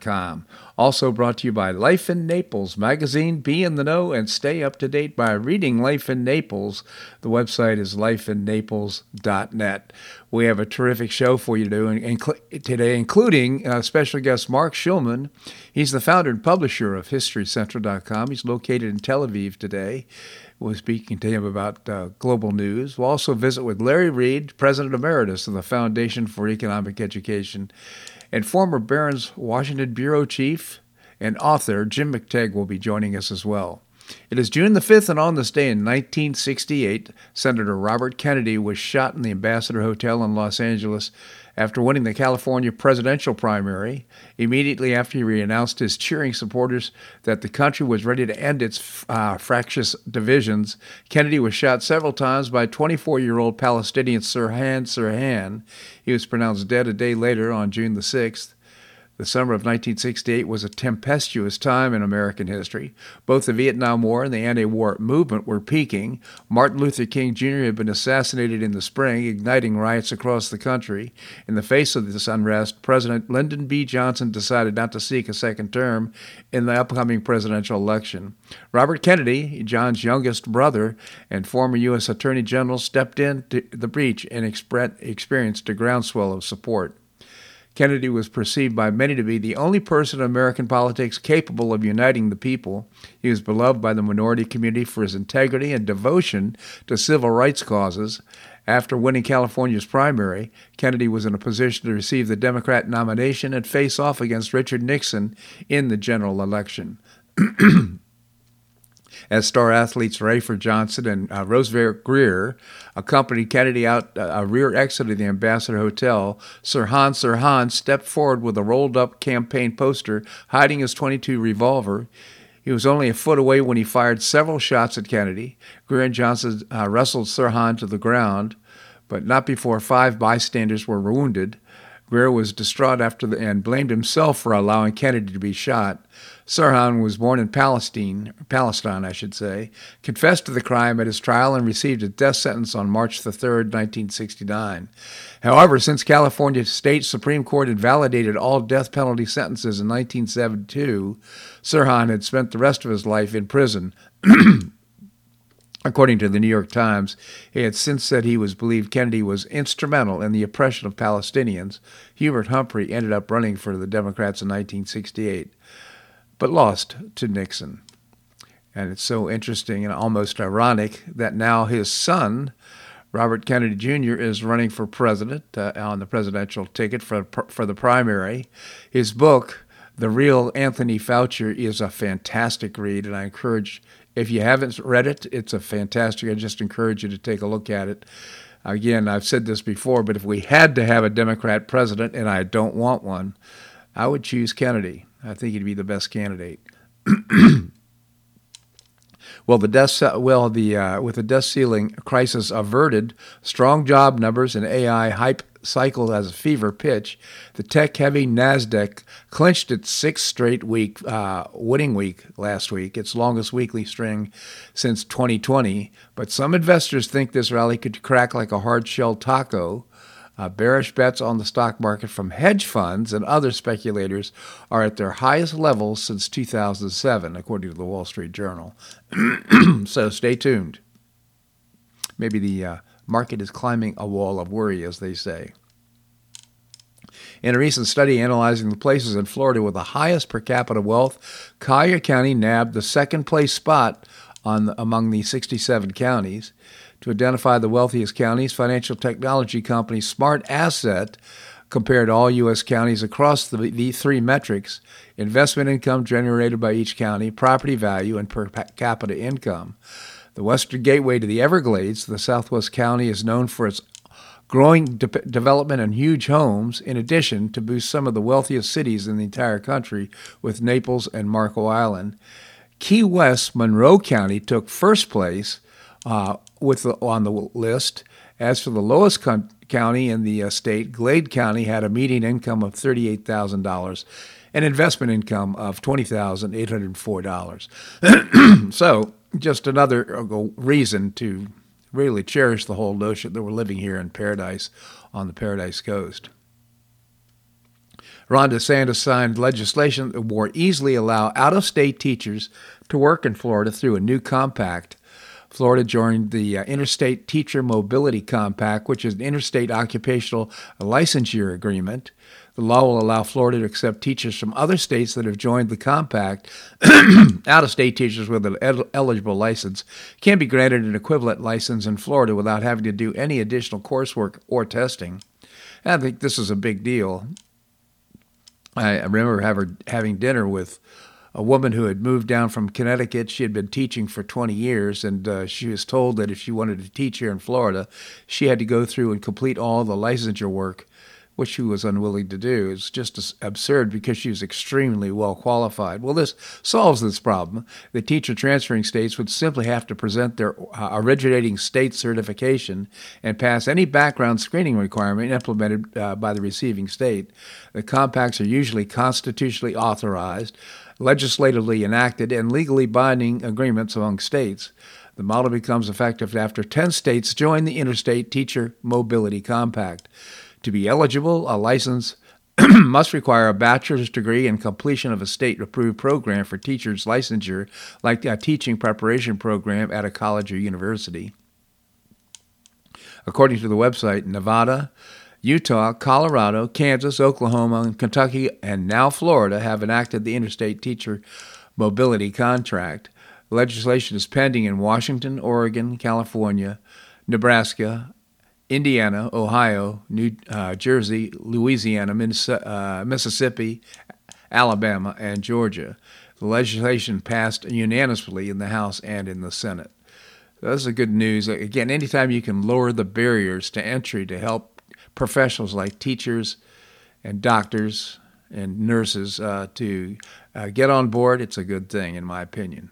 com. Also brought to you by Life in Naples magazine. Be in the know and stay up to date by reading Life in Naples. The website is lifeinnaples.net. We have a terrific show for you today, including uh, special guest Marc Schulman. He's the founder and publisher of HistoryCentral.com. He's located in Tel Aviv today. We're speaking to him about uh, global news. We'll also visit with Larry Reed, President Emeritus of the Foundation for Economic Education and former Barron's Washington Bureau Chief and author Jim McTague will be joining us as well. It is June the 5th, and on this day in 1968, Senator Robert Kennedy was shot in the Ambassador Hotel in Los Angeles after winning the California presidential primary. Immediately after he announced his cheering supporters that the country was ready to end its uh, fractious divisions, Kennedy was shot several times by 24 year old Palestinian Sirhan Sirhan. He was pronounced dead a day later on June the 6th. The summer of 1968 was a tempestuous time in American history. Both the Vietnam War and the anti war movement were peaking. Martin Luther King Jr. had been assassinated in the spring, igniting riots across the country. In the face of this unrest, President Lyndon B. Johnson decided not to seek a second term in the upcoming presidential election. Robert Kennedy, John's youngest brother and former U.S. Attorney General, stepped into the breach and experienced a groundswell of support. Kennedy was perceived by many to be the only person in American politics capable of uniting the people. He was beloved by the minority community for his integrity and devotion to civil rights causes. After winning California's primary, Kennedy was in a position to receive the Democrat nomination and face off against Richard Nixon in the general election. as star athletes Rafer Johnson and uh, Roosevelt Grier accompanied Kennedy out uh, a rear exit of the Ambassador Hotel. Sirhan Sirhan stepped forward with a rolled up campaign poster hiding his 22 revolver. He was only a foot away when he fired several shots at Kennedy. Grier and Johnson uh, wrestled Sirhan to the ground, but not before five bystanders were wounded. Grier was distraught after the, and blamed himself for allowing Kennedy to be shot. Sirhan was born in Palestine, Palestine, I should say, confessed to the crime at his trial and received a death sentence on March 3, 1969. However, since California State Supreme Court invalidated all death penalty sentences in 1972, Sirhan had spent the rest of his life in prison. According to the New York Times, he had since said he was believed Kennedy was instrumental in the oppression of Palestinians. Hubert Humphrey ended up running for the Democrats in 1968 but lost to Nixon. And it's so interesting and almost ironic that now his son, Robert Kennedy Jr., is running for president uh, on the presidential ticket for, for the primary. His book, The Real Anthony Fauci, is a fantastic read, and I encourage, if you haven't read it, it's a fantastic, I just encourage you to take a look at it. Again, I've said this before, but if we had to have a Democrat president, and I don't want one, I would choose Kennedy. I think he'd be the best candidate. well, the death well the uh, with the debt ceiling crisis averted, strong job numbers and AI hype cycled as a fever pitch, the tech-heavy Nasdaq clinched its sixth straight week uh, winning week last week, its longest weekly string since 2020. But some investors think this rally could crack like a hard shell taco. Uh, bearish bets on the stock market from hedge funds and other speculators are at their highest levels since 2007, according to the Wall Street Journal. so stay tuned. Maybe the uh, market is climbing a wall of worry, as they say. In a recent study analyzing the places in Florida with the highest per capita wealth, Collier County nabbed the second place spot on among the 67 counties to identify the wealthiest counties, financial technology company Smart Asset compared all U.S. counties across the, the three metrics investment income generated by each county, property value, and per capita income. The western gateway to the Everglades, the southwest county, is known for its growing de- development and huge homes, in addition to boost some of the wealthiest cities in the entire country, with Naples and Marco Island. Key West, Monroe County took first place uh, with the, on the list. As for the lowest con- county in the uh, state, Glades County had a median income of $38,000 and investment income of $20,804. so, just another uh, reason to really cherish the whole notion that we're living here in paradise on the Paradise Coast. Ron DeSantis signed legislation that would more easily allow out of state teachers to work in Florida through a new compact. Florida joined the uh, Interstate Teacher Mobility Compact, which is an interstate occupational licensure agreement. The law will allow Florida to accept teachers from other states that have joined the compact. Out of state teachers with an eligible license can be granted an equivalent license in Florida without having to do any additional coursework or testing. I think this is a big deal. I, remember having dinner with a woman who had moved down from Connecticut. She had been teaching for 20 years, and uh, she was told that if she wanted to teach here in Florida, she had to go through and complete all the licensure work which she was unwilling to do. It's just absurd because she was extremely well qualified. Well, this solves this problem. The teacher transferring states would simply have to present their uh, originating state certification and pass any background screening requirement implemented uh, by the receiving state. The compacts are usually constitutionally authorized, legislatively enacted, and legally binding agreements among states. The model becomes effective after 10 states join the Interstate Teacher Mobility Compact. To be eligible, a license must require a bachelor's degree and completion of a state approved program for teachers' licensure, like a teaching preparation program at a college or university. According to the website, Nevada, Utah, Colorado, Kansas, Oklahoma, Kentucky, and now Florida have enacted the Interstate Teacher Mobility Contract. Legislation is pending in Washington, Oregon, California, Nebraska, Indiana, Ohio, New uh, Jersey, Louisiana, uh, Mississippi, Alabama, and Georgia. The legislation passed unanimously in the House and in the Senate. That's a good news. Again, anytime you can lower the barriers to entry to help professionals like teachers and doctors and nurses uh, to uh, get on board, it's a good thing, in my opinion.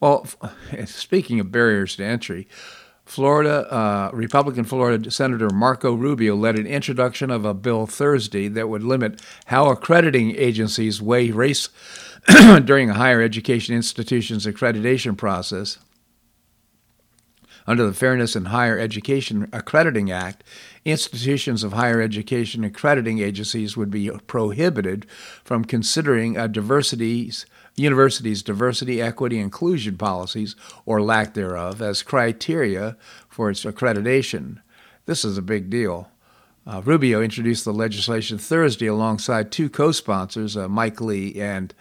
Well, speaking of barriers to entry, Florida, uh, Republican Florida Senator Marco Rubio led an introduction of a bill Thursday that would limit how accrediting agencies weigh race during a higher education institution's accreditation process. Under the Fairness in Higher Education Accrediting Act, institutions of higher education accrediting agencies would be prohibited from considering a diversity's universities' diversity, equity, inclusion policies, or lack thereof, as criteria for its accreditation. This is a big deal. Uh, Rubio introduced the legislation Thursday alongside two co sponsors, uh, Mike Lee and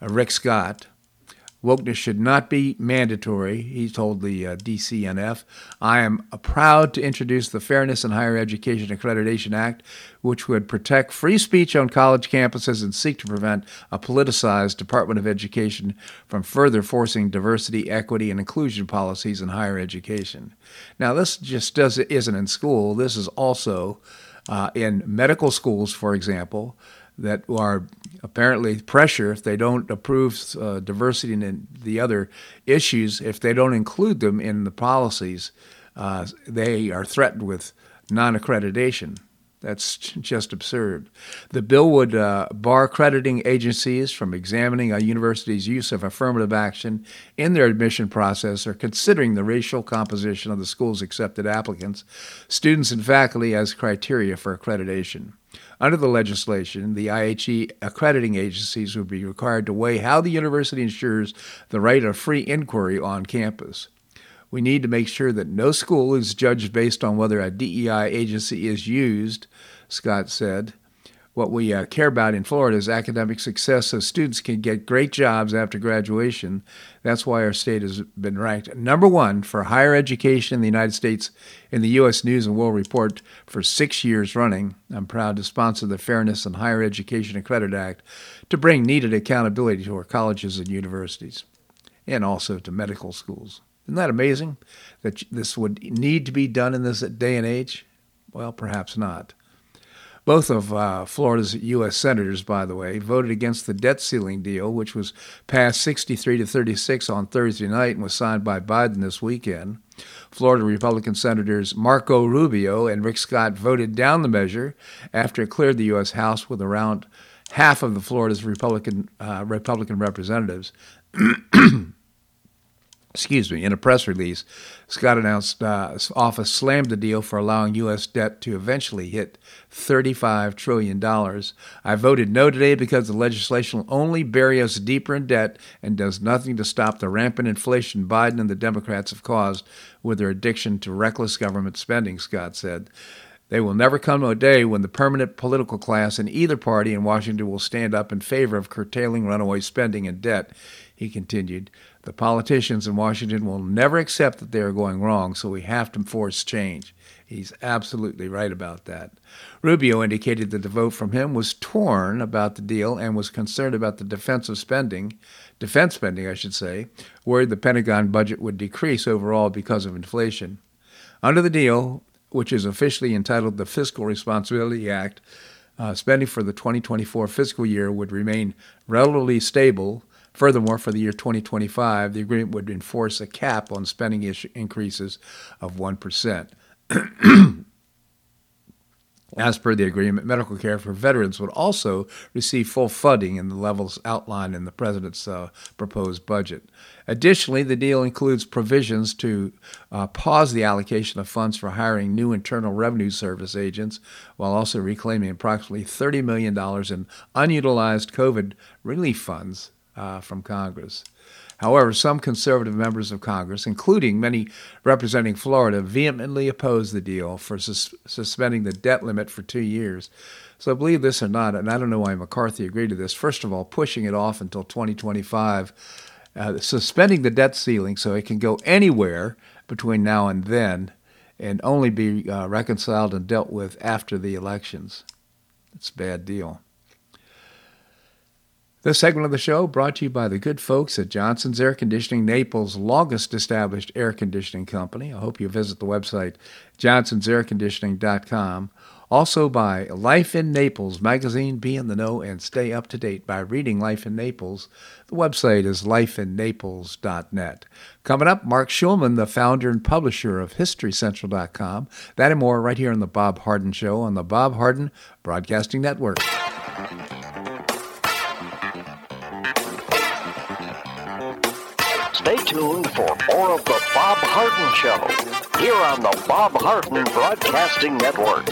uh, Rick Scott. Wokeness should not be mandatory, he told the uh, DCNF. I am proud to introduce the Fairness in Higher Education Accreditation Act, which would protect free speech on college campuses and seek to prevent a politicized Department of Education from further forcing diversity, equity, and inclusion policies in higher education. Now, this just does, isn't in school, this is also uh, in medical schools, for example that are apparently pressure if they don't approve uh, diversity and the other issues, if they don't include them in the policies, uh, they are threatened with non accreditation. That's just absurd. The bill would uh, bar accrediting agencies from examining a university's use of affirmative action in their admission process or considering the racial composition of the school's accepted applicants, students, and faculty as criteria for accreditation. Under the legislation, the IHE accrediting agencies would be required to weigh how the university ensures the right of free inquiry on campus. We need to make sure that no school is judged based on whether a DEI agency is used, Scott said. What we uh, care about in Florida is academic success so students can get great jobs after graduation. That's why our state has been ranked number one for higher education in the United States in the U.S. News and World Report for six years running. I'm proud to sponsor the Fairness in Higher Education and Credit Act to bring needed accountability to our colleges and universities and also to medical schools. Isn't that amazing that this would need to be done in this day and age? Well, perhaps not. Both of uh, Florida's U.S. senators, by the way, voted against the debt ceiling deal, which was passed 63 to 36 on Thursday night and was signed by Biden this weekend. Florida Republican Senators Marco Rubio and Rick Scott voted down the measure after it cleared the U.S. House with around half of the Florida's Republican uh, Republican representatives. excuse me, in a press release, Scott announced uh, office slammed the deal for allowing U.S. debt to eventually hit $35 trillion. I voted no today because the legislation will only bury us deeper in debt and does nothing to stop the rampant inflation Biden and the Democrats have caused with their addiction to reckless government spending, Scott said. There will never come to a day when the permanent political class in either party in Washington will stand up in favor of curtailing runaway spending and debt, he continued. The politicians in Washington will never accept that they are going wrong, so we have to force change. He's absolutely right about that. Rubio indicated that the vote from him was torn about the deal and was concerned about the defensive spending, defense spending, I should say, worried the Pentagon budget would decrease overall because of inflation. Under the deal, which is officially entitled the Fiscal Responsibility Act, uh, spending for the 2024 fiscal year would remain relatively stable Furthermore, for the year 2025, the agreement would enforce a cap on spending increases of 1%. As per the agreement, medical care for veterans would also receive full funding in the levels outlined in the President's uh, proposed budget. Additionally, the deal includes provisions to uh, pause the allocation of funds for hiring new Internal Revenue Service agents while also reclaiming approximately $30 million in unutilized COVID relief funds uh, from Congress. However, some conservative members of Congress, including many representing Florida, vehemently opposed the deal for sus- suspending the debt limit for two years. So, believe this or not, and I don't know why McCarthy agreed to this, first of all, pushing it off until 2025, uh, suspending the debt ceiling so it can go anywhere between now and then and only be uh, reconciled and dealt with after the elections. It's a bad deal. This segment of the show brought to you by the good folks at Johnson's Air Conditioning, Naples' longest established air conditioning company. I hope you visit the website johnsonsairconditioning.com. Also by Life in Naples magazine. Be in the know and stay up to date by reading Life in Naples. The website is lifeinnaples.net. Coming up, Marc Schulman, the founder and publisher of HistoryCentral.com. That and more right here on The Bob Harden Show on the Bob Harden Broadcasting Network. Stay tuned for more of The Bob Harden Show here on the Bob Harden Broadcasting Network.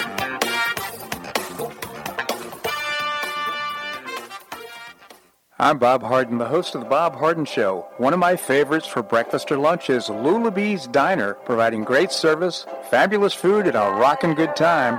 I'm Bob Harden, the host of The Bob Harden Show. One of my favorites for breakfast or lunch is Lulabee's Diner, providing great service, fabulous food, and a rockin' good time.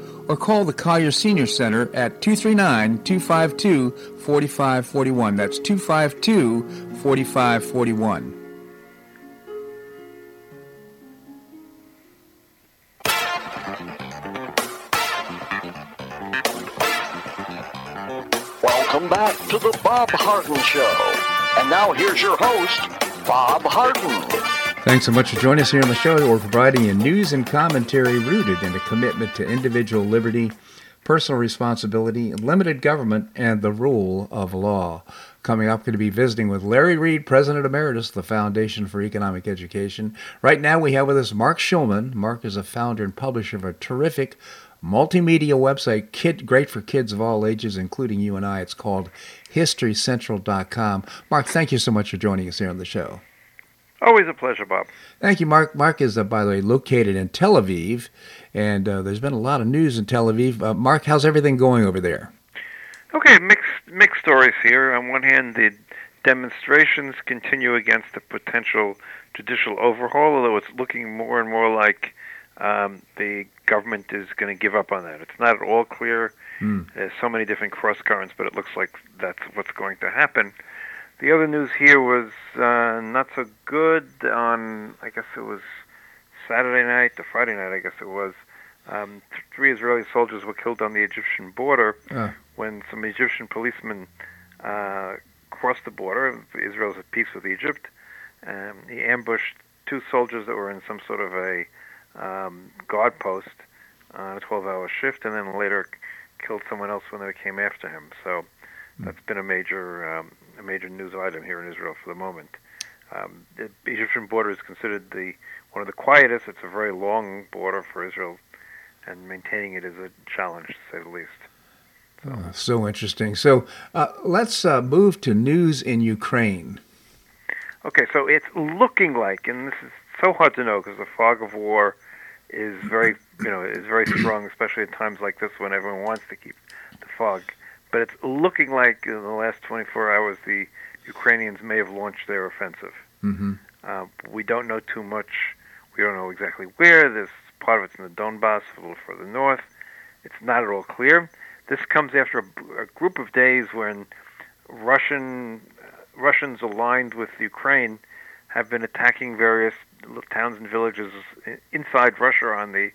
or call the Collier Senior Center at 239 252 4541. That's 252 4541. Welcome back to the Bob Harden Show. And now here's your host, Bob Harden. Thanks so much for joining us here on the show. We're providing you news and commentary rooted in a commitment to individual liberty, personal responsibility, limited government, and the rule of law. Coming up, going to be visiting with Larry Reed, President Emeritus of the Foundation for Economic Education. Right now, we have with us Marc Schulman. Marc is a founder and publisher of a terrific multimedia website, kid, great for kids of all ages, including you and I. It's called HistoryCentral.com. Marc, thank you so much for joining us here on the show. Always a pleasure, Bob. Thank you, Marc. Marc is, uh, by the way, located in Tel Aviv, and uh, there's been a lot of news in Tel Aviv. Uh, Marc, how's everything going over there? Okay, mixed mixed stories here. On one hand, the demonstrations continue against a potential judicial overhaul, although it's looking more and more like um, the government is going to give up on that. It's not at all clear. Mm. There's so many different cross currents, but it looks like that's what's going to happen. The other news here was uh, not so good on, I guess it was Saturday night, the Friday night, I guess it was. Um, three Israeli soldiers were killed on the Egyptian border uh. when some Egyptian policemen uh, crossed the border. Of Israel's at peace with Egypt. Um, he ambushed two soldiers that were in some sort of a um, guard post on a 12-hour shift, and then later killed someone else when they came after him. So hmm. that's been a major um, a major news item here in Israel for the moment. Um, the Egyptian border is considered the one of the quietest. It's a very long border for Israel, and maintaining it is a challenge to say the least. So, oh, so interesting. So uh, let's uh, move to news in Ukraine. Okay, so it's looking like, and this is so hard to know because the fog of war is very, you know, is very strong, especially at times like this when everyone wants to keep the fog. But it's looking like in the last 24 hours the Ukrainians may have launched their offensive. Mm-hmm. Uh, we don't know too much. We don't know exactly where. This part of it's in the Donbass, a little further north. It's not at all clear. This comes after a, a group of days when Russian uh, Russians aligned with Ukraine have been attacking various towns and villages inside Russia on the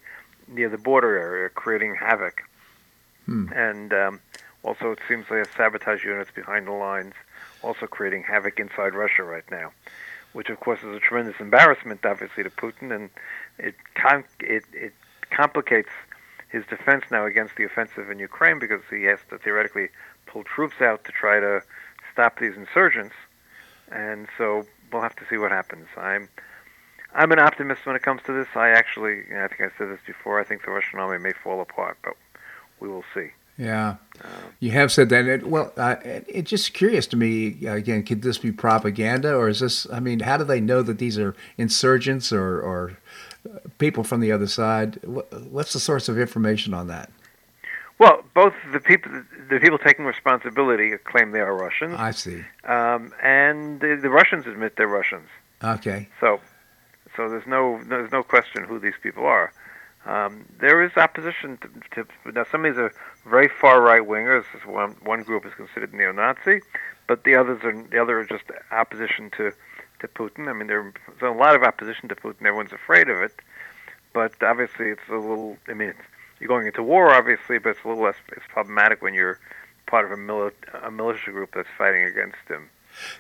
near the border area, creating havoc. Hmm. And um, also, it seems they have sabotage units behind the lines, also creating havoc inside Russia right now, which of course is a tremendous embarrassment, obviously, to Putin, and it com- it it complicates his defense now against the offensive in Ukraine because he has to theoretically pull troops out to try to stop these insurgents, and so we'll have to see what happens. I'm I'm an optimist when it comes to this. I actually, I think I said this before. I think the Russian army may fall apart, but we will see. Yeah, uh, you have said that. It, well, uh, it, it's just curious to me. Again, could this be propaganda, or is this? I mean, how do they know that these are insurgents or, or people from the other side? What's the source of information on that? Well, both the people the people taking responsibility claim they are Russians. I see. Um, and the, the Russians admit they're Russians. Okay. So so there's no there's no question who these people are. Um, there is opposition to, to now. Some of these are very far right wingers. One one group is considered neo-Nazi, but the others are the other are just opposition to to Putin. I mean, there's a lot of opposition to Putin. Everyone's afraid of it, but obviously it's a little. I mean, you're going into war, obviously, but it's a little less. It's problematic when you're part of a, mili- a militia group that's fighting against him.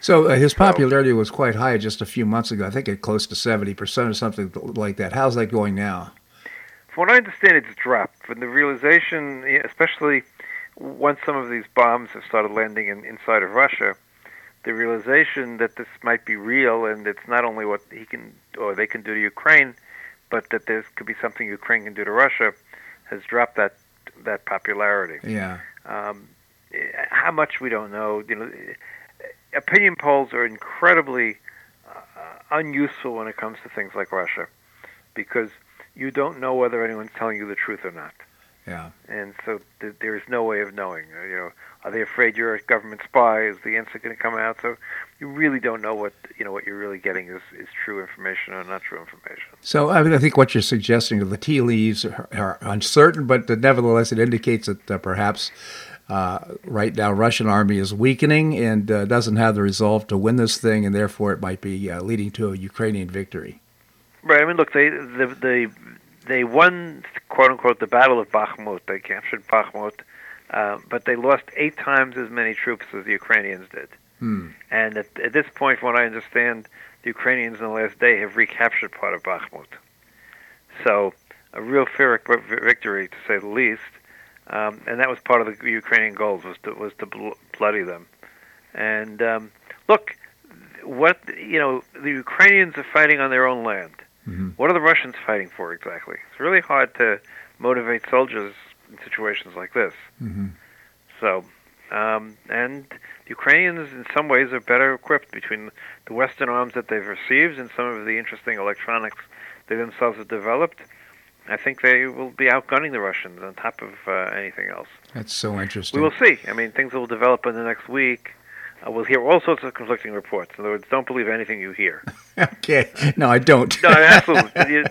So uh, his popularity was quite high just a few months ago. I think it close to seventy percent or something like that. How's that going now? From what I understand, it's dropped. From the realization, especially once some of these bombs have started landing in, inside of Russia, the realization that this might be real and it's not only what he can or they can do to Ukraine, but that there could be something Ukraine can do to Russia, has dropped that that popularity. Yeah. Um, how much we don't know. You know opinion polls are incredibly uh, unuseful when it comes to things like Russia because you don't know whether anyone's telling you the truth or not. Yeah. And so th- there is no way of knowing. Uh, you know, are they afraid you're a government spy? Is the answer going to come out? So you really don't know what you know what you're really getting is, is true information or not true information. So I, mean, I think what you're suggesting the tea leaves are, are uncertain, but nevertheless it indicates that uh, perhaps uh, right now Russian army is weakening and uh, doesn't have the resolve to win this thing, and therefore it might be uh, leading to a Ukrainian victory. Right. I mean, look, they the, they they won quote unquote the battle of Bakhmut. They captured Bakhmut, uh, but they lost eight times as many troops as the Ukrainians did. Hmm. And at, at this point, from what I understand, the Ukrainians in the last day have recaptured part of Bakhmut. So a real Pyrrhic victory, to say the least. Um, and that was part of the Ukrainian goals was to was to bl- bloody them. And um, look, what you know, the Ukrainians are fighting on their own land. Mm-hmm. What are the Russians fighting for exactly? It's really hard to motivate soldiers in situations like this. Mm-hmm. So, um, and the Ukrainians, in some ways, are better equipped between the Western arms that they've received and some of the interesting electronics they themselves have developed. I think they will be outgunning the Russians on top of uh, anything else. That's so interesting. We will see. I mean, things will develop in the next week. Uh, we'll hear all sorts of conflicting reports. In other words, don't believe anything you hear. okay. No, I don't. no, absolutely. You,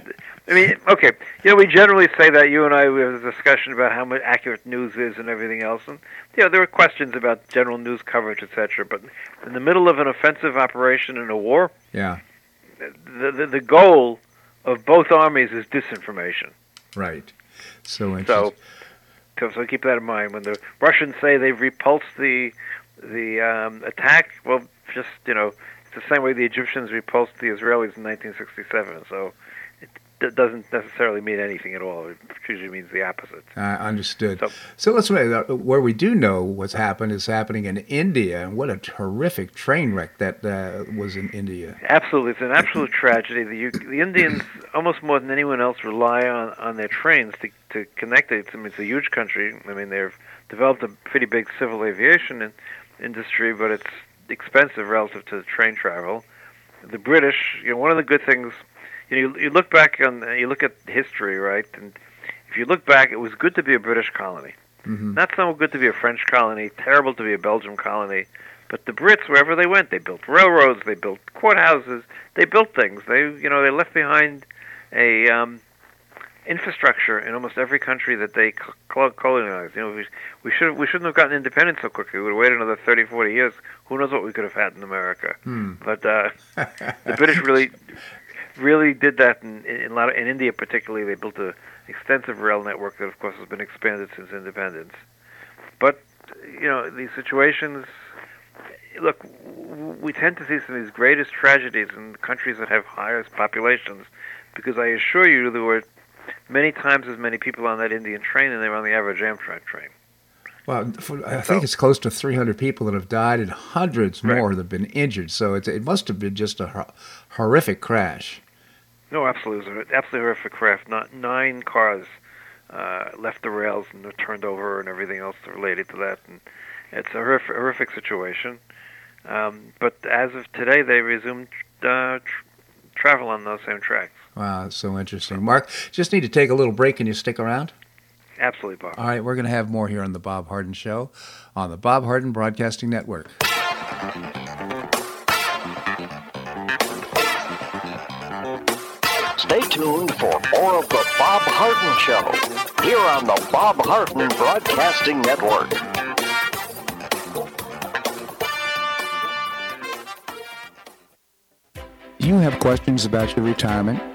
I mean, okay. You know, we generally say that you and I we have a discussion about how much accurate news is and everything else, and you know, there are questions about general news coverage, etc. But in the middle of an offensive operation in a war, yeah, the the, the goal of both armies is disinformation. Right. So. So, so keep that in mind. When the Russians say they've repulsed the the um, attack, well, just you know, it's the same way the Egyptians repulsed the Israelis in 1967. So it doesn't necessarily mean anything at all. It usually means the opposite. Uh, understood. So, so let's uh, where we do know what's happened is happening in India, and what a horrific train wreck that uh, was in India. Absolutely, it's an absolute tragedy. The the Indians, almost more than anyone else, rely on on their trains to to connect it. I mean, it's a huge country. I mean, they've developed a pretty big civil aviation in, industry, but it's expensive relative to train travel. The British, you know, one of the good things you know, you, you look back on, you look at history, right? And if you look back, it was good to be a British colony. Mm-hmm. Not so good to be a French colony, terrible to be a Belgian colony. But the Brits, wherever they went, they built railroads, they built courthouses, they built things. They, you know, they left behind a um, infrastructure in almost every country that they colonized. You know, we, we should we shouldn't have gotten independence so quickly. We would have waited another 30, 40 years. Who knows what we could have had in America? Hmm. But uh, the British really really did that in, in, a lot of, in India particularly. They built an extensive rail network that, of course, has been expanded since independence. But you know, these situations. Look, we tend to see some of these greatest tragedies in countries that have highest populations, because I assure you there were many times as many people on that Indian train than they were on the average Amtrak train. Well, I think it's close to 300 people that have died and hundreds right. more that have been injured. So it, it must have been just a horrific crash. No, absolutely, it was an absolutely horrific crash. Not nine cars uh, left the rails and were turned over, and everything else related to that. And it's a horrific, horrific situation. Um, but as of today, they resumed uh, tr- travel on those same tracks. Wow, that's so interesting. Marc, just need to take a little break. Can you stick around? Absolutely, Bob. All right, we're going to have more here on the Bob Harden Show on the Bob Harden Broadcasting Network. Stay tuned for more of the Bob Harden Show here on the Bob Harden Broadcasting Network. You have questions about your retirement?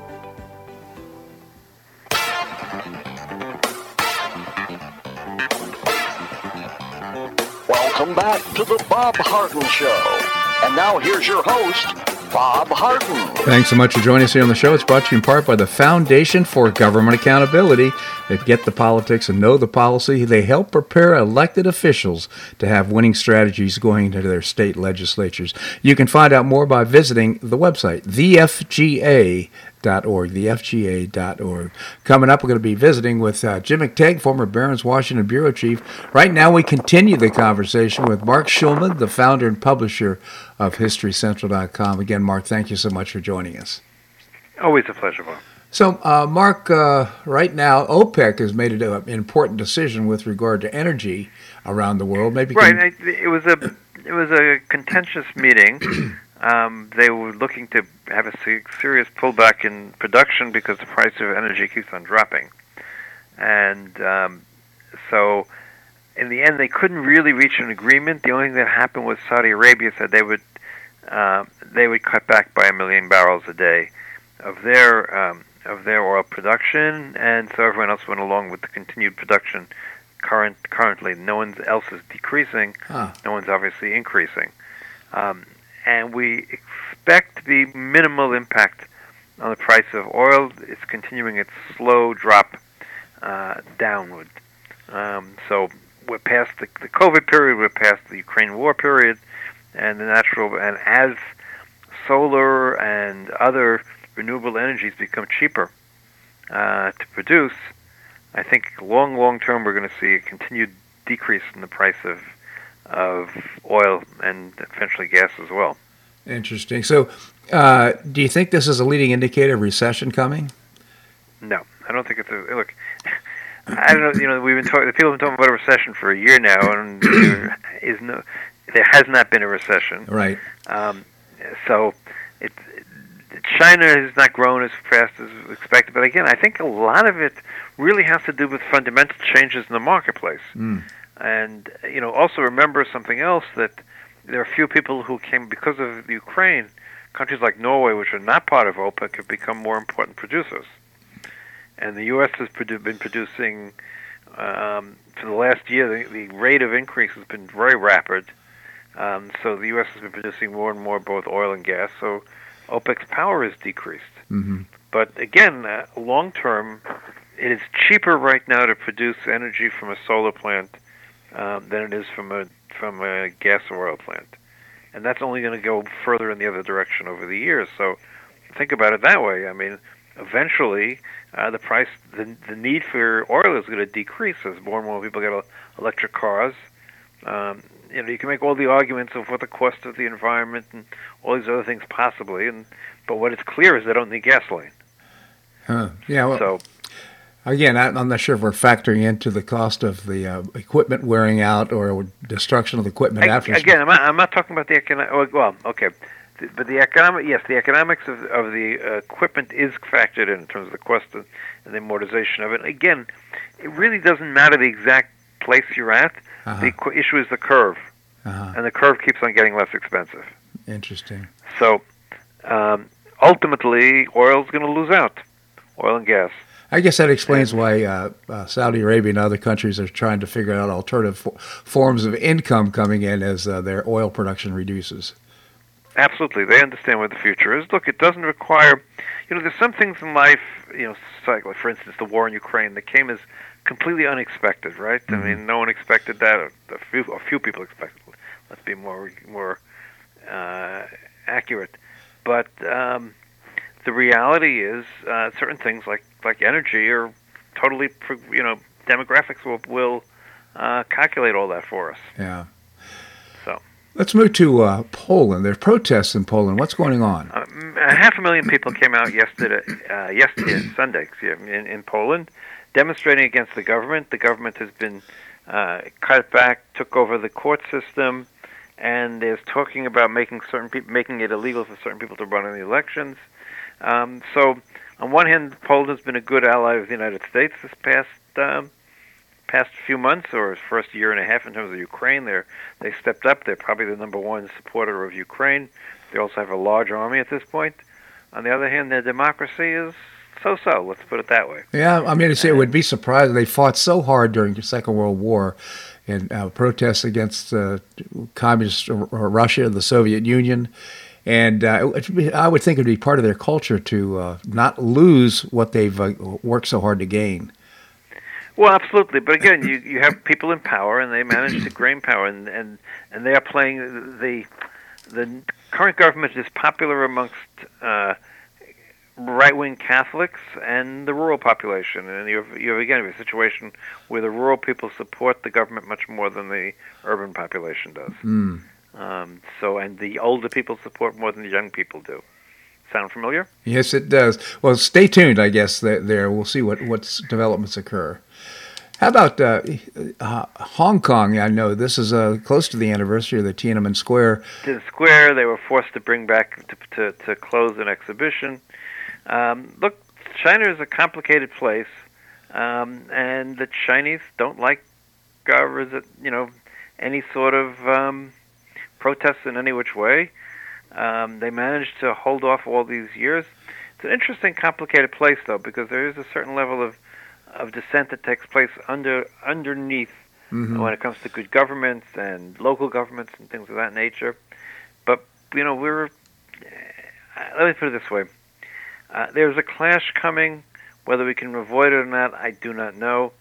Welcome back to the Bob Harden Show. And now here's your host, Bob Harden. Thanks so much for joining us here on the show. It's brought to you in part by the Foundation for Government Accountability. They get the politics and know the policy. They help prepare elected officials to have winning strategies going into their state legislatures. You can find out more by visiting the website, thefga.org, thefga.org. Coming up, we're going to be visiting with uh, Jim McTague, former Barron's Washington Bureau Chief. Right now, we continue the conversation with Marc Schulman, the founder and publisher of HistoryCentral.com. Again, Marc, thank you so much for joining us. Always a pleasure, Bob. So, uh, Marc, uh, right now OPEC has made an important decision with regard to energy around the world. Maybe right. Can... It was a it was a contentious meeting. Um, they were looking to have a serious pullback in production because the price of energy keeps on dropping, and um, so in the end they couldn't really reach an agreement. The only thing that happened was Saudi Arabia said they would uh, they would cut back by a million barrels a day of their um, of their oil production, and so everyone else went along with the continued production. Current currently, no one else is decreasing. Huh. No one's obviously increasing, um, and we expect to be minimal impact on the price of oil. It's continuing its slow drop uh, downward. Um, so we're past the, the COVID period. We're past the Ukraine war period, and the natural and as solar and other renewable energies become cheaper uh, to produce, I think long, long term we're going to see a continued decrease in the price of of oil and eventually gas as well. Interesting. So, uh, do you think this is a leading indicator of recession coming? No, I don't think it's a look. I don't know. You know, we've been talking. The people have been talking about a recession for a year now, and there is no. There has not been a recession. Right. Um, so, China has not grown as fast as expected, but again, I think a lot of it really has to do with fundamental changes in the marketplace. Mm. And you know, also remember something else that there are a few people who came because of Ukraine. Countries like Norway, which are not part of OPEC, have become more important producers. And the U.S. has produ- been producing um, for the last year. The, the rate of increase has been very rapid. Um, so the U.S. has been producing more and more both oil and gas. So OPEC's power is decreased. Mm-hmm. But again, uh, long term, it is cheaper right now to produce energy from a solar plant um, than it is from a from a gas or oil plant, and that's only going to go further in the other direction over the years. So think about it that way. I mean, eventually, uh, the price, the the need for oil is going to decrease as more and more people get electric cars. Um, you know, you can make all the arguments of what the cost of the environment and all these other things possibly, and but what is clear is they don't need gasoline. Huh. Yeah. Well, so again, I'm not sure if we're factoring into the cost of the uh, equipment wearing out or destruction of the equipment I, after. Again, I'm not, I'm not talking about the economic. Oh, well, okay. But the economic, yes, the economics of, of the uh, equipment is factored in in terms of the cost and the amortization of it. Again, it really doesn't matter the exact place you're at. Uh-huh. The issue is the curve, uh-huh. and the curve keeps on getting less expensive. Interesting. So um, ultimately, is going to lose out, oil and gas. I guess that explains why uh, uh, Saudi Arabia and other countries are trying to figure out alternative fo- forms of income coming in as uh, their oil production reduces. Absolutely, they understand what the future is. Look, it doesn't require, you know, there's some things in life, you know, like for instance, the war in Ukraine that came as completely unexpected, right? Mm-hmm. I mean, no one expected that. A few, a few people expected. Let's be more more uh, accurate. But um, the reality is uh, certain things like like energy are totally you know demographics will will uh, calculate all that for us. Yeah. So let's move to uh, Poland. There's protests in Poland. What's going on? Uh, half a million people came out yesterday, uh, yesterday Sunday, in, in Poland, demonstrating against the government. The government has been uh, cut back, took over the court system, and is talking about making certain people making it illegal for certain people to run in the elections. Um, so, on one hand, Poland has been a good ally of the United States this past um, past few months or first year and a half in terms of Ukraine. They're they stepped up. They're probably the number one supporter of Ukraine. They also have a large army at this point. On the other hand, their democracy is so-so. Let's put it that way. Yeah, I mean, it would be surprising. They fought so hard during the Second World War in uh, protests against uh, communist Russia, and the Soviet Union, and uh, I would think it would be part of their culture to uh, not lose what they've uh, worked so hard to gain. Well, absolutely, but again, you you have people in power, and they manage to gain power, and and and they are playing the the current government is popular amongst uh, right wing Catholics and the rural population. And you have, you have again a situation where the rural people support the government much more than the urban population does. Mm. Um, so, and the older people support more than the young people do. Sound familiar? Yes, it does. Well, stay tuned. I guess there we'll see what what developments occur. How about uh, uh, Hong Kong? I know this is uh, close to the anniversary of the Tiananmen Square. The square, they were forced to bring back to, to, to close an exhibition. Um, look, China is a complicated place, um, and the Chinese don't like, uh, you know, any sort of um, protests in any which way. Um, they managed to hold off all these years. It's an interesting, complicated place, though, because there is a certain level of of dissent that takes place under underneath mm-hmm. when it comes to good governments and local governments and things of that nature. But you know, we're uh, let me put it this way: uh, there's a clash coming. Whether we can avoid it or not, I do not know.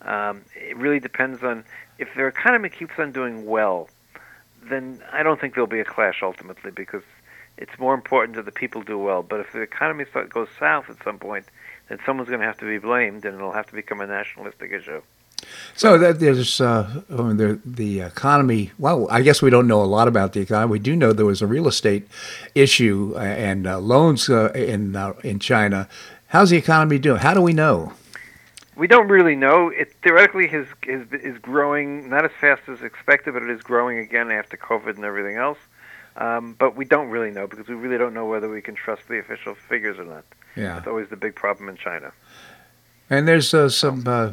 Um, it really depends on if their economy keeps on doing well. Then I don't think there'll be a clash ultimately because it's more important that the people do well. But if the economy goes south at some point, then someone's going to have to be blamed, and it'll have to become a nationalistic issue. So that there's uh, the the economy. Well, I guess we don't know a lot about the economy. We do know there was a real estate issue uh, and uh, loans uh, in uh, in China. How's the economy doing? How do we know? We don't really know. It theoretically is, is is growing not as fast as expected, but it is growing again after COVID and everything else. Um, but we don't really know because we really don't know whether we can trust the official figures or not. Yeah, that's always the big problem in China. And there's uh, some uh,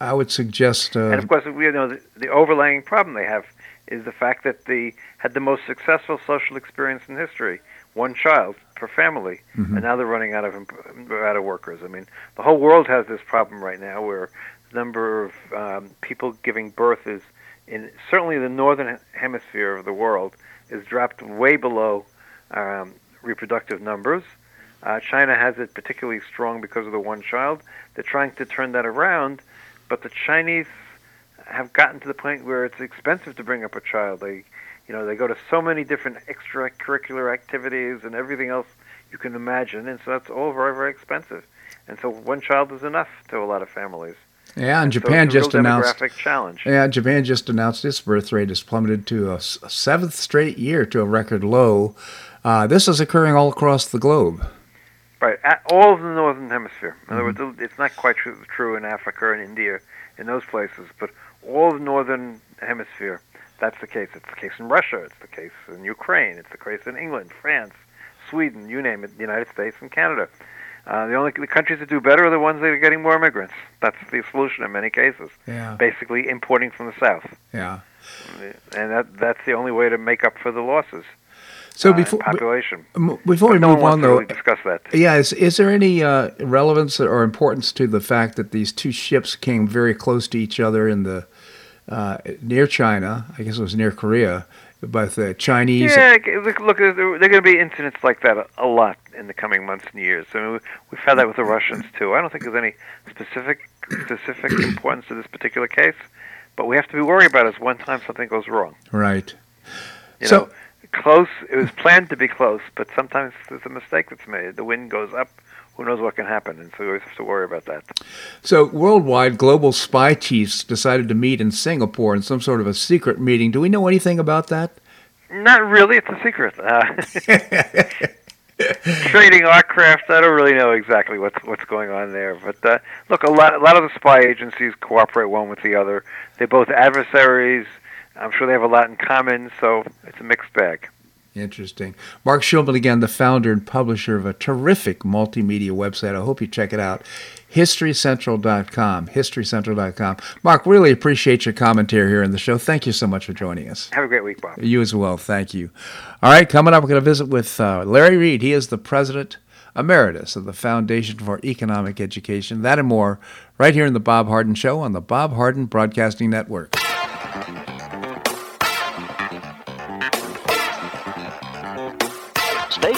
I would suggest. Uh, and of course, we know the, the overlaying problem they have is the fact that they had the most successful social experience in history, one child per family, mm-hmm. and now they're running out of out of workers. I mean, the whole world has this problem right now, where the number of um, people giving birth is in certainly the northern hemisphere of the world is dropped way below um, reproductive numbers. Uh, China has it particularly strong because of the one child. They're trying to turn that around but the Chinese have gotten to the point where it's expensive to bring up a child. They, you know, they go to so many different extracurricular activities and everything else you can imagine, and so that's all very, very expensive. And so one child is enough to a lot of families. Yeah, and, and Japan so just announced. Challenge. Yeah, Japan just announced its birth rate has plummeted to a seventh straight year to a record low. Uh, this is occurring all across the globe. Right, at all of the northern hemisphere. In other mm-hmm. words, it's not quite true, true in Africa and India, in those places, but all the northern hemisphere, that's the case. It's the case in Russia. It's the case in Ukraine. It's the case in England, France, Sweden, you name it, the United States and Canada. Uh, the only the countries that do better are the ones that are getting more immigrants. That's the solution in many cases. Yeah. Basically, importing from the south. Yeah. And that that's the only way to make up for the losses. So uh, before population. before we no move on, though, really discuss that. Yeah, is, is there any uh, relevance or importance to the fact that these two ships came very close to each other in the uh, near China? I guess it was near Korea, both the Chinese. Yeah, look, look there are going to be incidents like that a, a lot in the coming months and years. I mean, we've had that with the Russians too. I don't think there's any specific specific importance to this particular case, but we have to be worried about it one time something goes wrong. Right. You so. Know, close. It was planned to be close, but sometimes there's a mistake that's made. The wind goes up. Who knows what can happen? And so we always have to worry about that. So, worldwide global spy chiefs decided to meet in Singapore in some sort of a secret meeting. Do we know anything about that? Not really. It's a secret. Uh, trading aircraft. I don't really know exactly what's what's going on there. But uh, look, a lot a lot of the spy agencies cooperate one with the other. They're both adversaries. I'm sure they have a lot in common. So it's a mixed bag. Interesting. Marc Schulman, again, the founder and publisher of a terrific multimedia website. I hope you check it out. HistoryCentral.com. HistoryCentral.com. Marc, really appreciate your commentary here in the show. Thank you so much for joining us. Have a great week, Bob. You as well. Thank you. All right, coming up, we're going to visit with uh, Larry Reed. He is the president emeritus of the Foundation for Economic Education. That and more right here in the Bob Harden Show on the Bob Harden Broadcasting Network.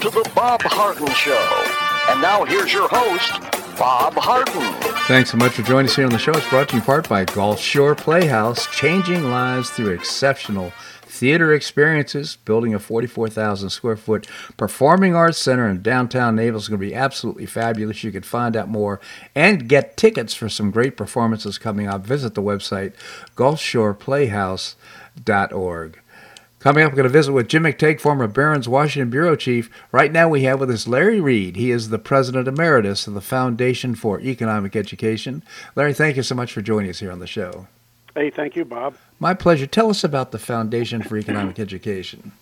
To the Bob Harden Show. And now here's your host, Bob Harden. Thanks so much for joining us here on the show. It's brought to you in part by Gulf Shore Playhouse, changing lives through exceptional theater experiences. Building a 44,000 square foot performing arts center in downtown Naples is going to be absolutely fabulous. You can find out more and get tickets for some great performances coming up. Visit the website gulfshoreplayhouse.org. Coming up, we're going to visit with Jim McTague, former Barron's Washington Bureau Chief. Right now, we have with us Larry Reed. He is the President Emeritus of the Foundation for Economic Education. Larry, thank you so much for joining us here on the show. Hey, thank you, Bob. My pleasure. Tell us about the Foundation for Economic Education.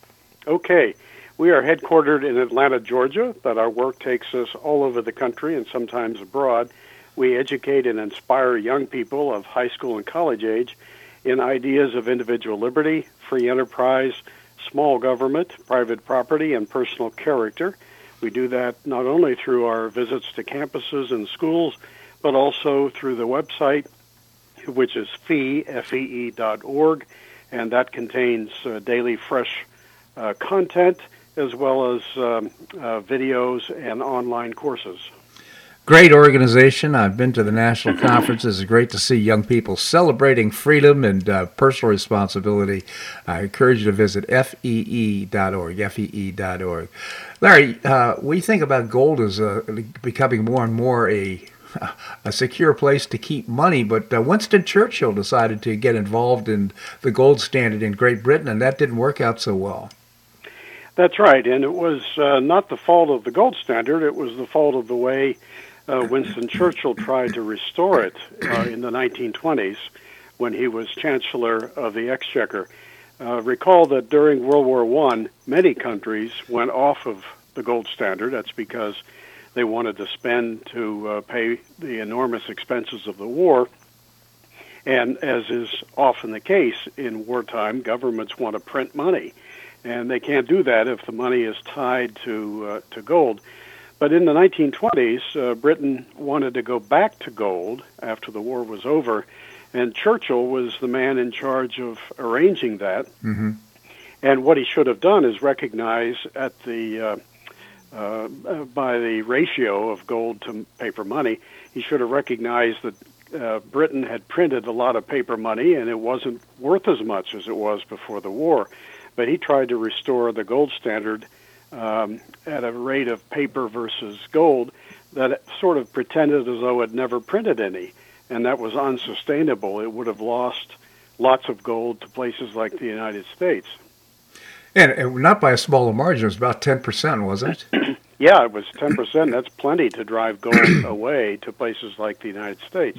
Okay. We are headquartered in Atlanta, Georgia, but our work takes us all over the country and sometimes abroad. We educate and inspire young people of high school and college age in ideas of individual liberty, free enterprise, small government, private property, and personal character. We do that not only through our visits to campuses and schools, but also through the website, which is fee, F-E-E dot org, and that contains uh, daily fresh uh, content as well as um, uh, videos and online courses. Great organization. I've been to the national conferences. It's great to see young people celebrating freedom and uh, personal responsibility. I encourage you to visit fee.org, fee.org. Larry, uh, we think about gold as uh, becoming more and more a a secure place to keep money, but uh, Winston Churchill decided to get involved in the gold standard in Great Britain, and that didn't work out so well. That's right, and it was uh, not the fault of the gold standard. It was the fault of the way uh, Winston Churchill tried to restore it uh, in the 1920s when he was Chancellor of the Exchequer. Uh, recall that during World War I, many countries went off of the gold standard. That's because they wanted to spend to uh, pay the enormous expenses of the war. And as is often the case in wartime, governments want to print money, and they can't do that if the money is tied to uh, to gold. But in the 1920s, uh, Britain wanted to go back to gold after the war was over, and Churchill was the man in charge of arranging that. Mm-hmm. And what he should have done is recognize at the uh, uh, by the ratio of gold to paper money, he should have recognized that uh, Britain had printed a lot of paper money and it wasn't worth as much as it was before the war. But he tried to restore the gold standard um, at a rate of paper versus gold that sort of pretended as though it never printed any, and that was unsustainable. It would have lost lots of gold to places like the United States. And, and not by a smaller margin. It was about ten percent, wasn't it? yeah, it was ten percent. That's plenty to drive gold away to places like the United States.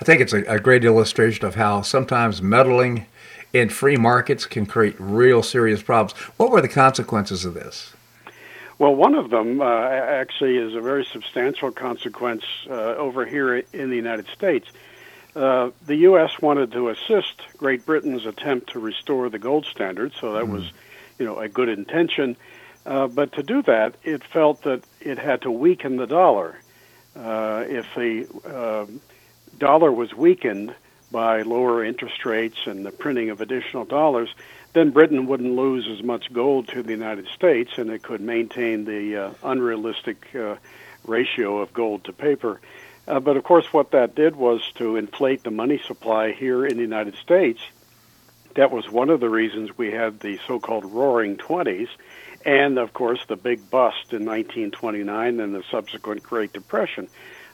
I think it's a, a great illustration of how sometimes meddling in free markets can create real serious problems. What were the consequences of this? Well, one of them uh, actually is a very substantial consequence uh, over here in the United States. Uh, the U.S. wanted to assist Great Britain's attempt to restore the gold standard, so that mm. was, you know, a good intention. Uh, but to do that, it felt that it had to weaken the dollar. Uh, if the um, dollar was weakened by lower interest rates and the printing of additional dollars, then Britain wouldn't lose as much gold to the United States, and it could maintain the uh, unrealistic uh, ratio of gold to paper. Uh, but of course, what that did was to inflate the money supply here in the United States. That was one of the reasons we had the so called roaring 20s, and of course, the big bust in 1929 and the subsequent Great Depression.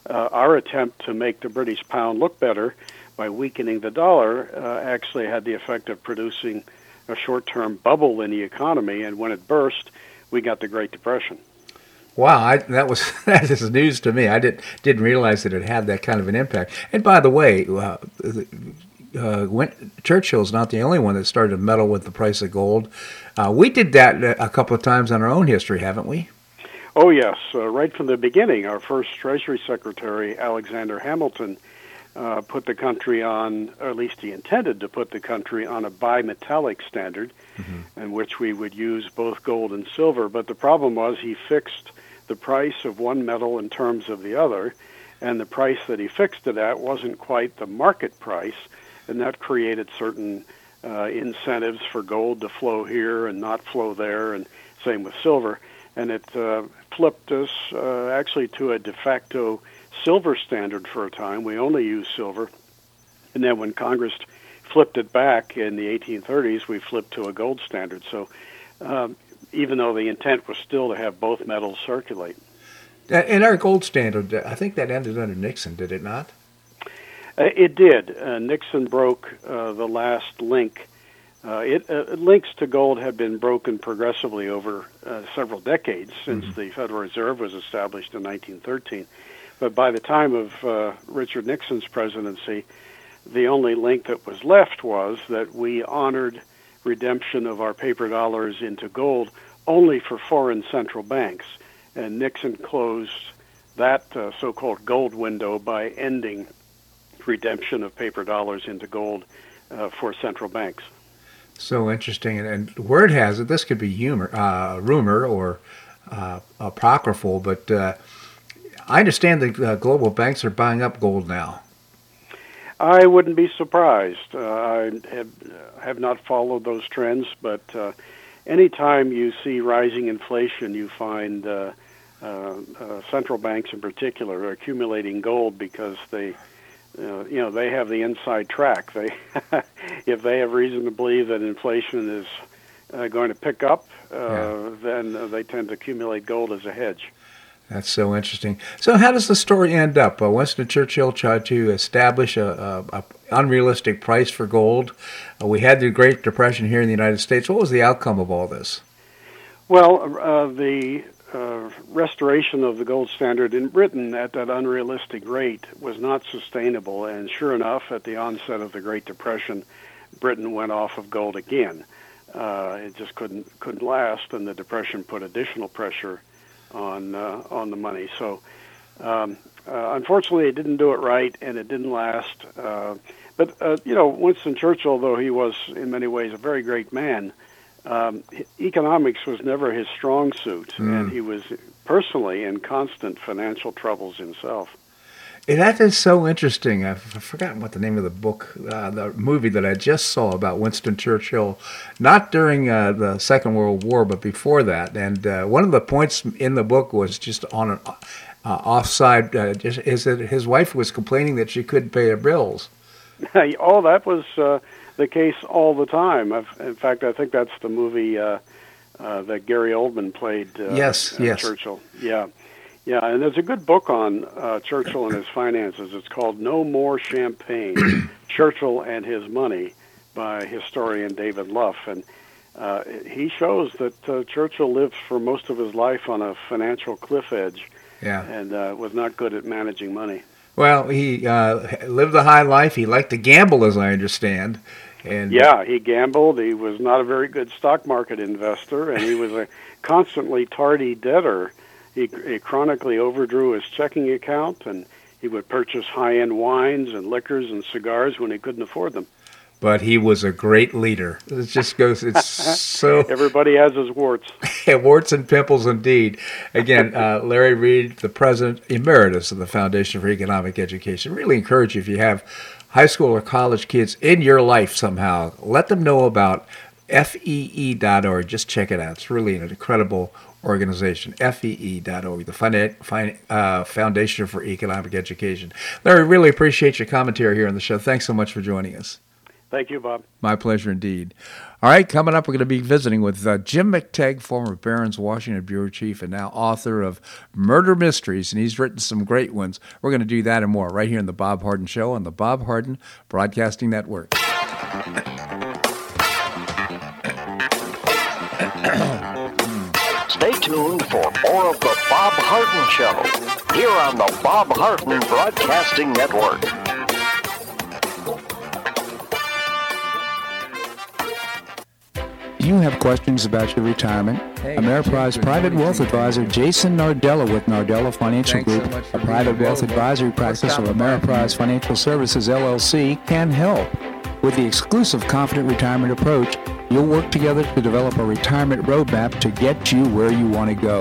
Uh, our attempt to make the British pound look better by weakening the dollar uh, actually had the effect of producing a short term bubble in the economy, and when it burst, we got the Great Depression. Wow, I, that was that is news to me. I didn't didn't realize that it had that kind of an impact. And by the way, uh, uh, when, Churchill's not the only one that started to meddle with the price of gold. Uh, we did that a couple of times in our own history, haven't we? Oh yes, uh, right from the beginning. Our first Treasury Secretary, Alexander Hamilton, uh, put the country on, or at least he intended to put the country on a bimetallic standard, mm-hmm. in which we would use both gold and silver. But the problem was he fixed the price of one metal in terms of the other, and the price that he fixed it at wasn't quite the market price, and that created certain uh, incentives for gold to flow here and not flow there, and same with silver. And it uh, flipped us uh, actually to a de facto silver standard for a time. We only used silver. And then when Congress flipped it back in the 1830s, we flipped to a gold standard. So um, even though the intent was still to have both metals circulate. And our gold standard, I think that ended under Nixon, did it not? Uh, it did. Uh, Nixon broke uh, the last link. Uh, it, uh, links to gold had been broken progressively over uh, several decades since mm-hmm. the Federal Reserve was established in 1913. But by the time of Richard Nixon's presidency, the only link that was left was that we honored redemption of our paper dollars into gold only for foreign central banks. And Nixon closed that uh, so called gold window by ending redemption of paper dollars into gold uh, for central banks. So interesting. And, and, word has it, this could be humor, uh, rumor or uh, apocryphal, but uh, I understand the uh, global banks are buying up gold now. I wouldn't be surprised. Uh, I have, have not followed those trends, but uh, anytime you see rising inflation, you find uh, uh, uh, central banks in particular are accumulating gold because they, uh, you know, they have the inside track. They, if they have reason to believe that inflation is uh, going to pick up, uh, yeah. then uh, they tend to accumulate gold as a hedge. That's so interesting. So, how does the story end up? Uh, Winston Churchill tried to establish a, a, a unrealistic price for gold. Uh, we had the Great Depression here in the United States. What was the outcome of all this? Well, uh, the uh, restoration of the gold standard in Britain at that unrealistic rate was not sustainable. And sure enough, at the onset of the Great Depression, Britain went off of gold again. Uh, it just couldn't couldn't last, and the depression put additional pressure on uh, on the money. So, um, uh, unfortunately, it didn't do it right, and it didn't last. Uh, but uh, you know, Winston Churchill, though he was in many ways a very great man, um, economics was never his strong suit, mm. and he was personally in constant financial troubles himself. That is so interesting. I've forgotten what the name of the book, uh, the movie that I just saw about Winston Churchill, not during uh, the Second World War, but before that. And uh, one of the points in the book was just on an uh, offside, uh, just, is that his wife was complaining that she couldn't pay her bills. oh, that was uh, the case all the time. I've, in fact, I think that's the movie that Gary Oldman played. yes, yes. Churchill. Yeah. Yeah, and there's a good book on uh, Churchill and his finances. It's called No More Champagne Churchill and His Money by historian David Lough. And uh, he shows that uh, Churchill lived for most of his life on a financial cliff edge yeah. and uh, was not good at managing money. Well, he uh, lived a high life. He liked to gamble, as I understand. And yeah, he gambled. He was not a very good stock market investor, and he was a constantly tardy debtor he, he chronically overdrew his checking account, and he would purchase high-end wines and liquors and cigars when he couldn't afford them. But he was a great leader. It just goes. It's so. Everybody has his warts. warts and pimples, indeed. Again, uh, Larry Reed, the president emeritus of the Foundation for Economic Education. Really encourage you if you have high school or college kids in your life somehow, let them know about fee.org. Just check it out. It's really an incredible organization, fee.org, the uh, Foundation for Economic Education. Larry, really appreciate your commentary here on the show. Thanks so much for joining us. Thank you, Bob. My pleasure indeed. All right, coming up, we're going to be visiting with uh, Jim McTague, former Barron's Washington Bureau Chief and now author of Murder Mysteries, and he's written some great ones. We're going to do that and more right here on the Bob Harden Show on the Bob Harden Broadcasting Network. Tuned for more of the Bob Harden Show here on the Bob Harden Broadcasting Network. You have questions about your retirement? Hey, Ameriprise Private Wealth Advisor Jason Nardella with Nardella Financial Group, so a private wealth advisory practice of Ameriprise Financial Services LLC, can help. With the exclusive Confident Retirement Approach, you'll work together to develop a retirement roadmap to get you where you want to go.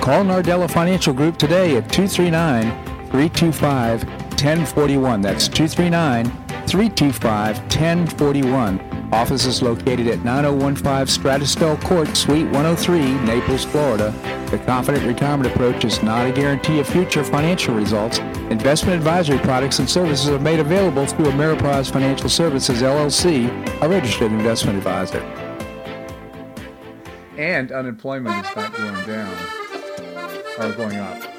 Call Nardella Financial Group today at 239 325 1041. That's 239 325 1041 Office is located at 9015 Strada Stell Court, Suite 103, Naples, Florida. The Confident Retirement Approach is not a guarantee of future financial results. Investment advisory products and services are made available through Ameriprise Financial Services, LLC, a registered investment advisor. And unemployment is not going down or going up.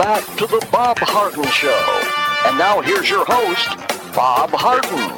Back to the Bob Harden Show. And now here's your host, Bob Harden.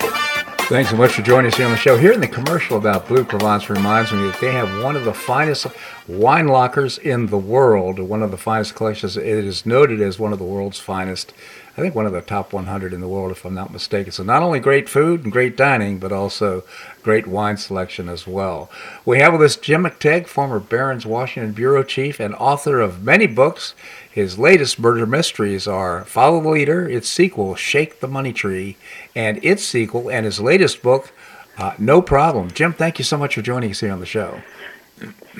Thanks so much for joining us here on the show. Here in the commercial about Blue Provence reminds me that they have one of the finest wine lockers in the world, one of the finest collections. It is noted as one of the world's finest I think one of the top 100 in the world, if I'm not mistaken. So not only great food and great dining, but also great wine selection as well. We have with us Jim McTague, former Barron's Washington bureau chief and author of many books. His latest murder mysteries are Follow the Leader, its sequel, Shake the Money Tree, and its sequel, and his latest book, uh, No Problem. Jim, thank you so much for joining us here on the show.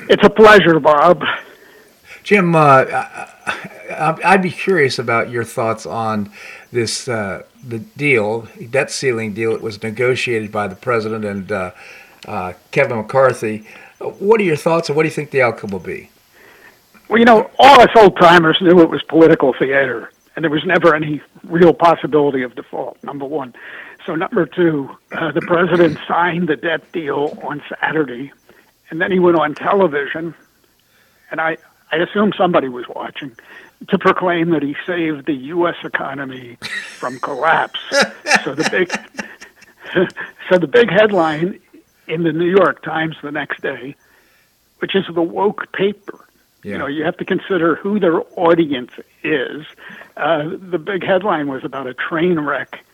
It's a pleasure, Bob. Jim, uh, I'd be curious about your thoughts on this uh, the deal, debt ceiling deal that was negotiated by the president and uh, uh, Kevin McCarthy. What are your thoughts, and what do you think the outcome will be? Well, you know, all us old timers knew it was political theater, and there was never any real possibility of default. Number one. So, number two, uh, the president signed the debt deal on Saturday, and then he went on television, and I, I assume somebody was watching, to proclaim that he saved the U.S. economy from collapse. so the big, so the big headline in the New York Times the next day, which is the woke paper. Yeah. You know, you have to consider who their audience is. Uh, the big headline was about a train wreck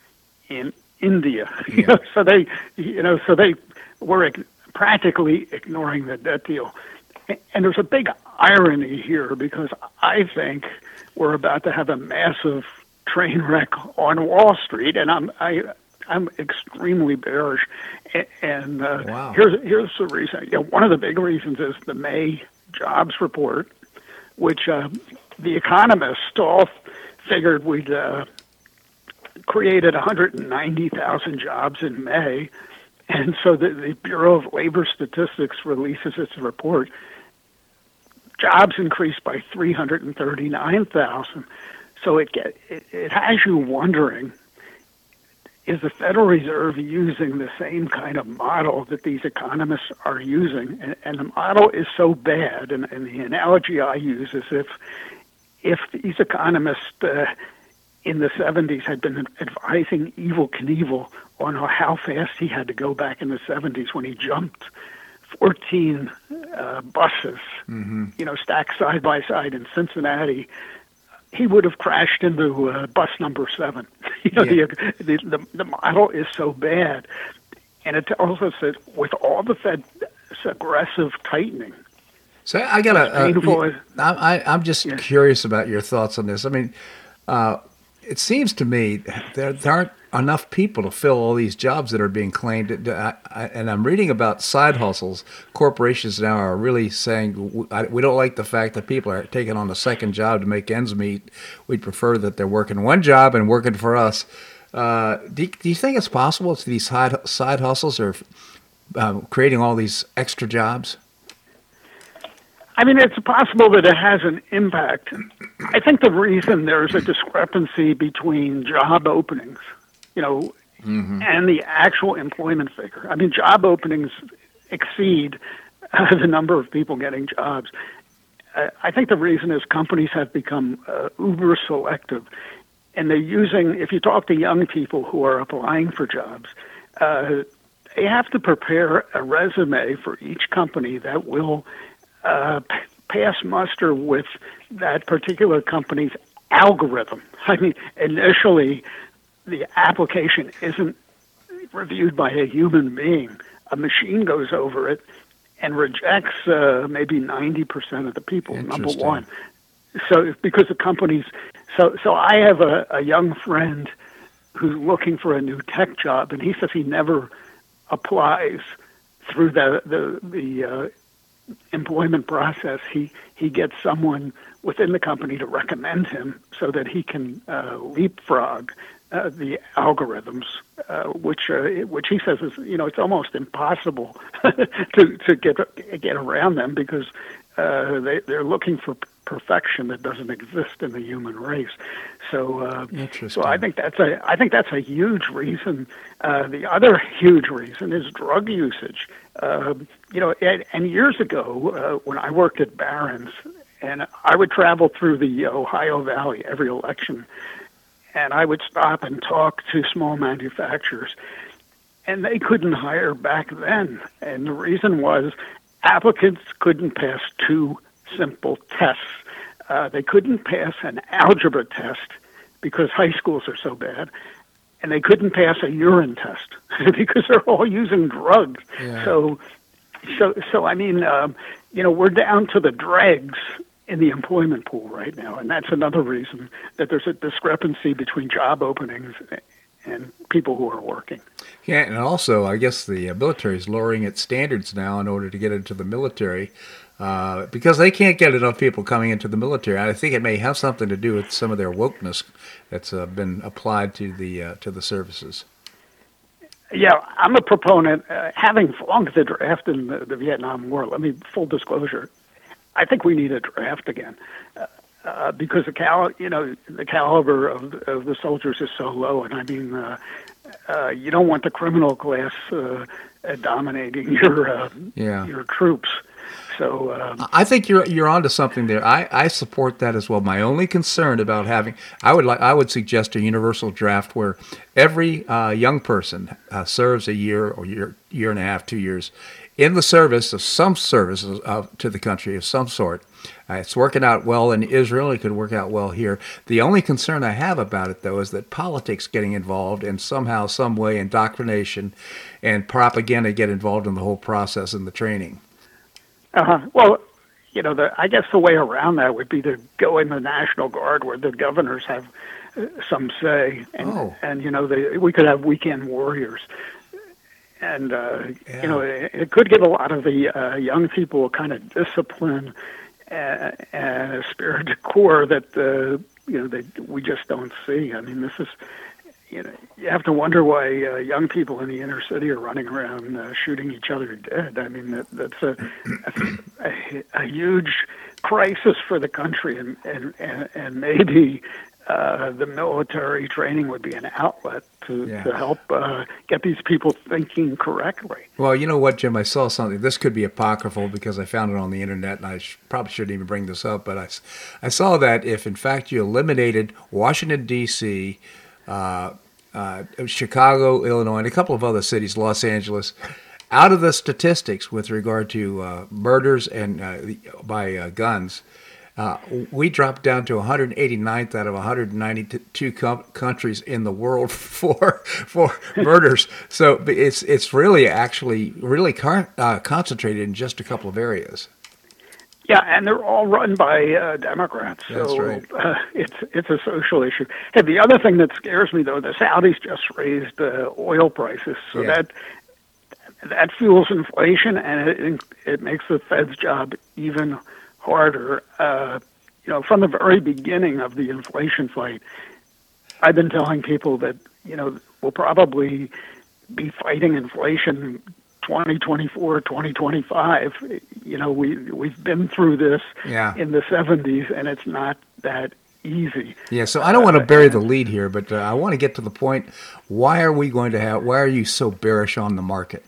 in India. Yeah. You know, so they, you know, so they were practically ignoring the debt deal. And there's a big irony here because I think we're about to have a massive train wreck on Wall Street, and I'm I I'm extremely bearish. And uh, wow. here's here's the reason. You know, one of the big reasons is the May jobs report, which uh, the economists all figured we'd uh, created 190,000 jobs in May. And so the, the Bureau of Labor Statistics releases its report jobs increased by 339,000. So it, get, it, it has you wondering is the Federal Reserve using the same kind of model that these economists are using? And, and the model is so bad, and, and, the analogy I use is if if these economists uh, in the 70s had been advising Evel Knievel on how fast he had to go back in the 70s when he jumped 14 uh, buses, mm-hmm. you know, stacked side by side in Cincinnati, he would have crashed into uh, bus number seven. you know, yeah. the, the, the model is so bad, and it tells us that with all the Fed's aggressive tightening. So I got a. I, I'm just yeah. curious about your thoughts on this. I mean, uh, it seems to me there, there aren't enough people to fill all these jobs that are being claimed. And I'm reading about side hustles. Corporations now are really saying we don't like the fact that people are taking on a second job to make ends meet. We'd prefer that they're working one job and working for us. Uh, do, do, you think it's possible that these side, side hustles are um, creating all these extra jobs? I mean, it's possible that it has an impact. I think the reason there's a discrepancy between job openings you know, mm-hmm. and the actual employment figure. I mean, job openings exceed uh, the number of people getting jobs. Uh, I think the reason is companies have become uh, uber selective, and they're using. If you talk to young people who are applying for jobs, uh, they have to prepare a resume for each company that will uh, p- pass muster with that particular company's algorithm. I mean, initially the application isn't reviewed by a human being. A machine goes over it and rejects uh, maybe 90% of the people, number one. So, because the companies, so, so I have a, a young friend who's looking for a new tech job, and he says he never applies through the, the, the uh, employment process. He, he gets someone within the company to recommend him so that he can uh, leapfrog uh, the algorithms, uh, which uh, which he says is you know it's almost impossible to to get get around them because uh, they they're looking for perfection that doesn't exist in the human race. So uh, so I think that's a I think that's a huge reason. Uh, the other huge reason is drug usage. Uh, you know, and, and years ago uh, when I worked at Barron's, and I would travel through the Ohio Valley every election and I would stop and talk to small manufacturers. And they couldn't hire back then. And the reason was applicants couldn't pass two simple tests. Uh, they couldn't pass an algebra test because high schools are so bad, and they couldn't pass a urine test because they're all using drugs. Yeah. So, so, so I mean, um, you know, we're down to the dregs in the employment pool right now, and that's another reason that there's a discrepancy between job openings and people who are working. Yeah, and also, I guess the military is lowering its standards now in order to get into the military. Uh, because they can't get enough people coming into the military. I think it may have something to do with some of their wokeness that's uh, been applied to the uh, to the services. Yeah, I'm a proponent. Uh, having flunked the draft in the, the, Vietnam War, let me full disclosure. I think we need a draft again. Uh, uh, because the cal, you know, the caliber of, of the soldiers is so low, and I mean, uh, uh, you don't want the criminal class uh, dominating your uh, yeah. your troops. So um, I think you're you're onto something there. I, I support that as well. My only concern about having I would like I would suggest a universal draft where every uh, young person uh, serves a year or year year and a half, two years in the service of some service uh, to the country of some sort. Uh, it's working out well in Israel. It could work out well here. The only concern I have about it, though, is that politics getting involved and somehow, some way, indoctrination and propaganda get involved in the whole process and the training. Uh-huh. Well, you know, the, I guess the way around that would be to go in the National Guard where the governors have uh, some say, and, oh. and you know, they, we could have weekend warriors. And uh, yeah. you know, it, it could give a lot of the uh, young people kind of discipline and, and a spirit of core that uh, you know that we just don't see. I mean, this is you know, you have to wonder why uh, young people in the inner city are running around uh, shooting each other dead. I mean, that, that's a, that's a, a huge crisis for the country, and and and, and maybe uh, the military training would be an outlet to, yeah. to help uh, get these people thinking correctly. Well, you know what, Jim? I saw something. This could be apocryphal because I found it on the internet, and I sh- probably shouldn't even bring this up. But I, I saw that if, in fact, you eliminated Washington D.C uh, uh, Chicago, Illinois, and a couple of other cities, Los Angeles, out of the statistics with regard to uh, murders and uh, by uh, guns. Uh, we dropped down to 189th out of 192 com- countries in the world for for murders. So it's it's really actually really car- concentrated in just a couple of areas. Yeah, and they're all run by uh, Democrats. So right. uh, it's it's a social issue. Hey, the other thing that scares me though, the Saudis just raised uh, oil prices, so yeah. that that fuels inflation, and it it makes the Fed's job even harder. Uh, you know, from the very beginning of the inflation fight, I've been telling people that you know we'll probably be fighting inflation 2024, 2025. You know, we we've been through this yeah. in the 70s, and it's not that easy. Yeah, so I don't want to bury the lead here, but uh, I want to get to the point. Why are we going to have? Why are you so bearish on the market?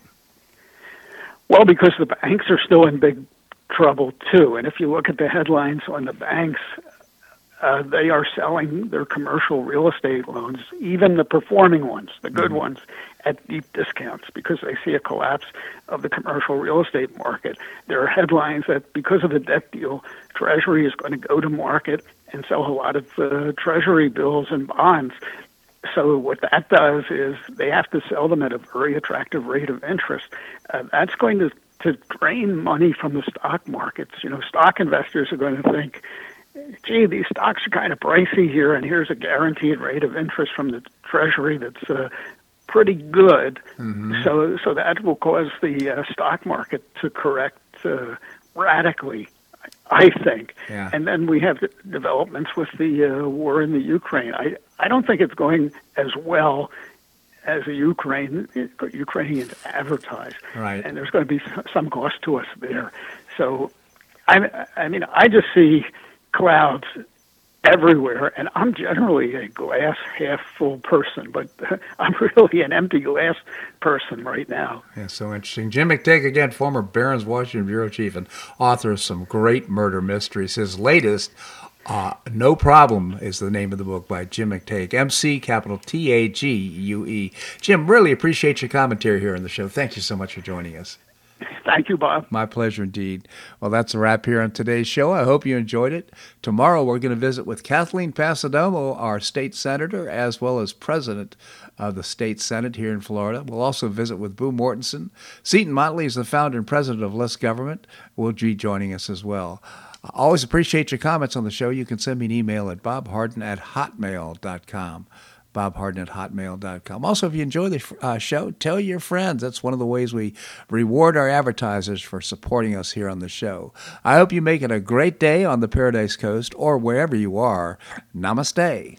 Well, because the banks are still in big trouble too, and if you look at the headlines on the banks, uh, they are selling their commercial real estate loans, even the performing ones, the good mm-hmm. ones, at deep discounts because they see a collapse of the commercial real estate market. There are headlines that because of the debt deal, Treasury is going to go to market and sell a lot of uh, Treasury bills and bonds. So what that does is they have to sell them at a very attractive rate of interest. Uh, that's going to to drain money from the stock markets. You know, stock investors are going to think, gee, these stocks are kind of pricey here, and here's a guaranteed rate of interest from the Treasury that's uh, pretty good. Mm-hmm. So so that will cause the uh, stock market to correct uh, radically. I think, yeah. and then we have developments with the uh, war in the Ukraine. I I don't think it's going as well as the Ukraine uh, Ukrainians advertise, right. and there's going to be some cost to us there. So, I I mean I just see clouds everywhere. And I'm generally a glass half full person, but I'm really an empty glass person right now. Yeah, so interesting. Jim McTague, again, former Barron's Washington Bureau Chief and author of some great murder mysteries. His latest, uh, No Problem, is the name of the book by Jim McTague, MC capital T A G U E. Jim, really appreciate your commentary here on the show. Thank you so much for joining us. Thank you, Bob. My pleasure indeed. Well, that's a wrap here on today's show. I hope you enjoyed it. Tomorrow, we're going to visit with Kathleen Passidomo, our state senator, as well as president of the state senate here in Florida. We'll also visit with Boo Mortenson. Seton Motley is the founder and president of Less Government. Will be joining us as well. I always appreciate your comments on the show. You can send me an email at bobharden at hotmail.com bobharden at hotmail.com. Also, if you enjoy the uh, show, tell your friends. That's one of the ways we reward our advertisers for supporting us here on the show. I hope you make it a great day on the Paradise Coast or wherever you are. Namaste.